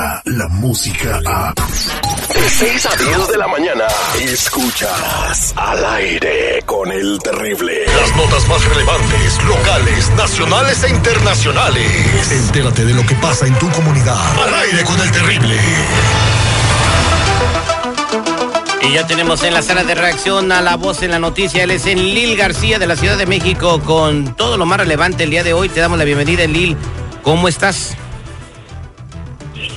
llega la música a... De 6 a 10 de la mañana, escuchas al aire con el terrible. Las notas más relevantes, locales, nacionales e internacionales. Entérate de lo que pasa en tu comunidad. Al aire con el terrible. Y ya tenemos en la sala de reacción a la voz en la noticia. Él es en Lil García de la Ciudad de México con todo lo más relevante el día de hoy. Te damos la bienvenida, Lil. ¿Cómo estás?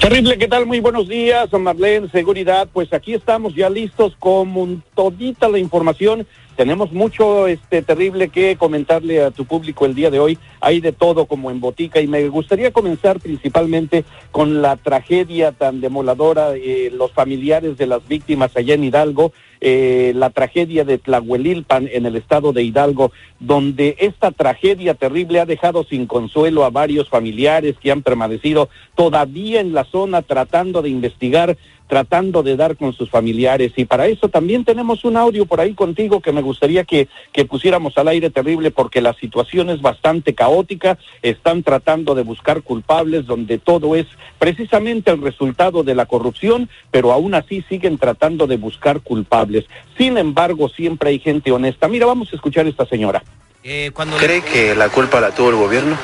Terrible, ¿qué tal? Muy buenos días, Marlene, seguridad. Pues aquí estamos ya listos con todita la información. Tenemos mucho este terrible que comentarle a tu público el día de hoy. Hay de todo como en botica y me gustaría comenzar principalmente con la tragedia tan demoladora, eh, los familiares de las víctimas allá en Hidalgo, eh, la tragedia de Tlahuelilpan en el estado de Hidalgo, donde esta tragedia terrible ha dejado sin consuelo a varios familiares que han permanecido todavía en la zona tratando de investigar tratando de dar con sus familiares. Y para eso también tenemos un audio por ahí contigo que me gustaría que, que pusiéramos al aire terrible porque la situación es bastante caótica. Están tratando de buscar culpables donde todo es precisamente el resultado de la corrupción, pero aún así siguen tratando de buscar culpables. Sin embargo, siempre hay gente honesta. Mira, vamos a escuchar a esta señora. Eh, cuando... ¿Cree que la culpa la tuvo el gobierno?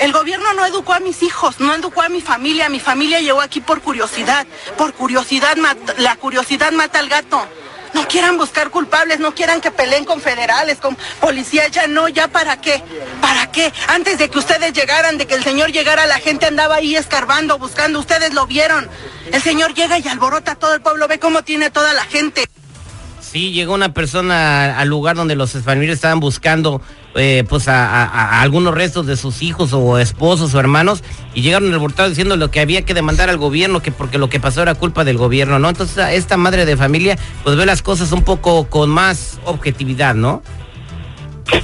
El gobierno no educó a mis hijos, no educó a mi familia. Mi familia llegó aquí por curiosidad. Por curiosidad, la curiosidad mata al gato. No quieran buscar culpables, no quieran que peleen con federales, con policías, ya no, ya para qué, para qué. Antes de que ustedes llegaran, de que el señor llegara, la gente andaba ahí escarbando, buscando, ustedes lo vieron. El señor llega y alborota a todo el pueblo, ve cómo tiene toda la gente. Sí, llegó una persona al lugar donde los familiares estaban buscando eh, pues a, algunos restos de sus hijos o esposos o hermanos y llegaron reportado diciendo lo que había que demandar al gobierno que porque lo que pasó era culpa del gobierno, ¿no? Entonces esta madre de familia pues ve las cosas un poco con más objetividad, ¿no?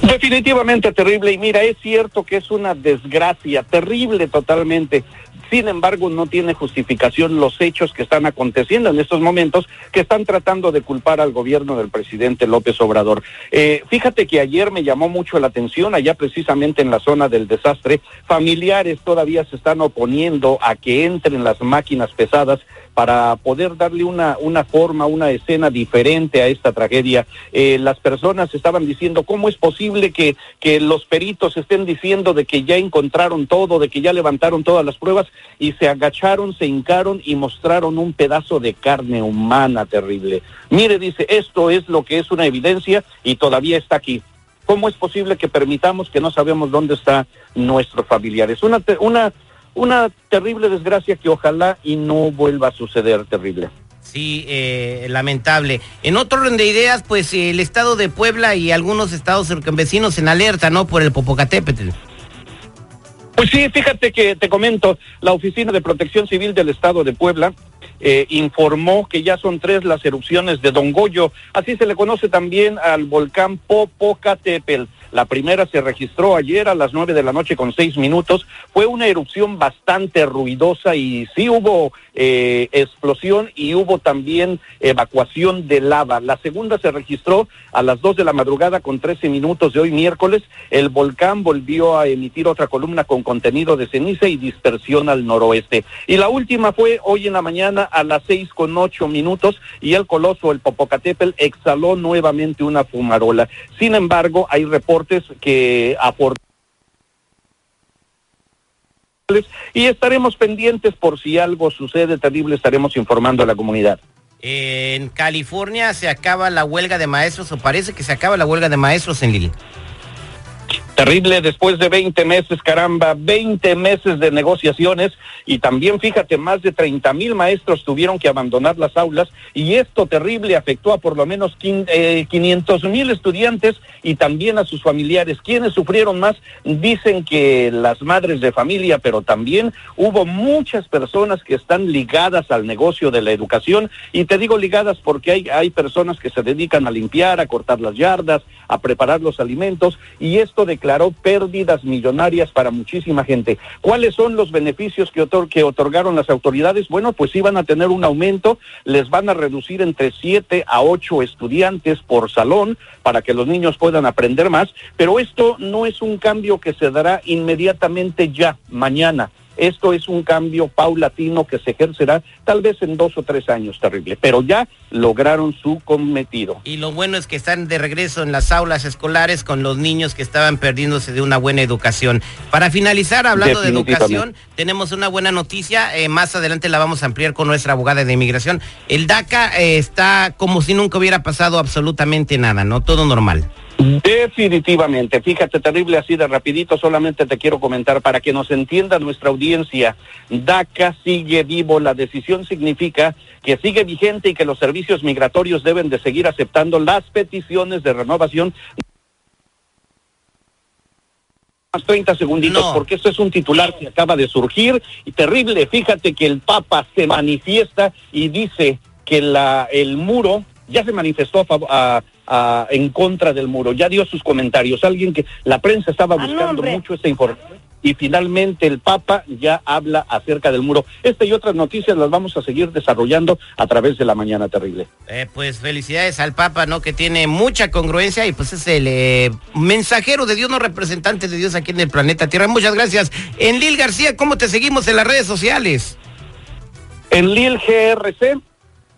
Definitivamente terrible y mira, es cierto que es una desgracia terrible totalmente sin embargo, no tiene justificación los hechos que están aconteciendo en estos momentos, que están tratando de culpar al gobierno del presidente López Obrador. Eh, fíjate que ayer me llamó mucho la atención, allá precisamente en la zona del desastre, familiares todavía se están oponiendo a que entren las máquinas pesadas para poder darle una, una forma, una escena diferente a esta tragedia. Eh, las personas estaban diciendo, ¿cómo es posible que, que los peritos estén diciendo de que ya encontraron todo, de que ya levantaron todas las pruebas? Y se agacharon, se hincaron y mostraron un pedazo de carne humana terrible. Mire, dice, esto es lo que es una evidencia y todavía está aquí. ¿Cómo es posible que permitamos que no sabemos dónde está nuestro familiar? Es una, una una terrible desgracia que ojalá y no vuelva a suceder terrible. Sí, eh, lamentable. En otro orden de ideas, pues el estado de Puebla y algunos estados vecinos en alerta, ¿no? Por el Popocatépetl. Pues sí, fíjate que te comento, la Oficina de Protección Civil del Estado de Puebla eh, informó que ya son tres las erupciones de Don Goyo, así se le conoce también al volcán Popocatépetl. La primera se registró ayer a las nueve de la noche con seis minutos. Fue una erupción bastante ruidosa y sí hubo eh, explosión y hubo también evacuación de lava. La segunda se registró a las dos de la madrugada con trece minutos de hoy miércoles. El volcán volvió a emitir otra columna con contenido de ceniza y dispersión al noroeste. Y la última fue hoy en la mañana a las seis con ocho minutos y el coloso, el Popocatépetl, exhaló nuevamente una fumarola. Sin embargo, hay reportes que aportan y estaremos pendientes por si algo sucede terrible, estaremos informando a la comunidad. En California se acaba la huelga de maestros, o parece que se acaba la huelga de maestros en Lili. Terrible después de 20 meses, caramba, 20 meses de negociaciones y también fíjate, más de 30 mil maestros tuvieron que abandonar las aulas y esto terrible afectó a por lo menos 500 eh, mil estudiantes y también a sus familiares. ¿Quiénes sufrieron más? Dicen que las madres de familia, pero también hubo muchas personas que están ligadas al negocio de la educación y te digo ligadas porque hay, hay personas que se dedican a limpiar, a cortar las yardas, a preparar los alimentos y esto de declaró pérdidas millonarias para muchísima gente. ¿Cuáles son los beneficios que, otorgaron las autoridades? Bueno, pues iban a tener un aumento, les van a reducir entre siete a ocho estudiantes por salón para que los niños puedan aprender más, pero esto no es un cambio que se dará inmediatamente ya, mañana Esto es un cambio paulatino que se ejercerá tal vez en dos o tres años, terrible, pero ya lograron su cometido. Y lo bueno es que están de regreso en las aulas escolares con los niños que estaban perdiéndose de una buena educación. Para finalizar, hablando de educación, tenemos una buena noticia, eh, más adelante la vamos a ampliar con nuestra abogada de inmigración. El DACA eh, está como si nunca hubiera pasado absolutamente nada, ¿no? Todo normal. Definitivamente, fíjate, terrible así de rapidito, solamente te quiero comentar para que nos entienda nuestra audiencia, DACA sigue vivo, la decisión significa que sigue vigente y que los servicios migratorios deben de seguir aceptando las peticiones de renovación. 30 segunditos, porque esto es un titular que acaba de surgir y terrible. Fíjate que el Papa se manifiesta y dice que la, el muro ya se manifestó a, en contra del muro, ya dio sus comentarios. Alguien que la prensa estaba ah, buscando mucho esta información y finalmente el Papa ya habla acerca del muro. Esta y otras noticias las vamos a seguir desarrollando a través de la mañana terrible. Eh, pues felicidades al Papa, ¿no? Que tiene mucha congruencia y pues es el eh, mensajero de Dios, no representante de Dios aquí en el planeta Tierra. Muchas gracias. En Lil García, ¿cómo te seguimos en las redes sociales? En Lil GRC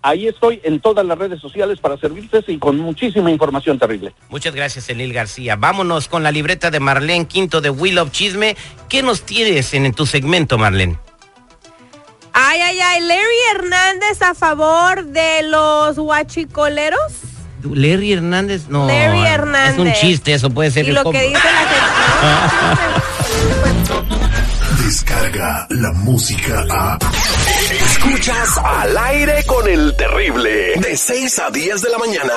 Ahí estoy en todas las redes sociales para servirte y con muchísima información terrible. Muchas gracias, Elil García. Vámonos con la libreta de Marlene Quinto de Will of Chisme. ¿Qué nos tienes en, tu segmento, Marlene? Ay, ay, ay, Larry Hernández a favor de los huachicoleros. Larry Hernández, no. Larry Hernández. Es un chiste, eso puede ser. Y lo que dice la gente. Descarga la música a. Escuchas al aire con el terrible. De 6 a 10 de la mañana.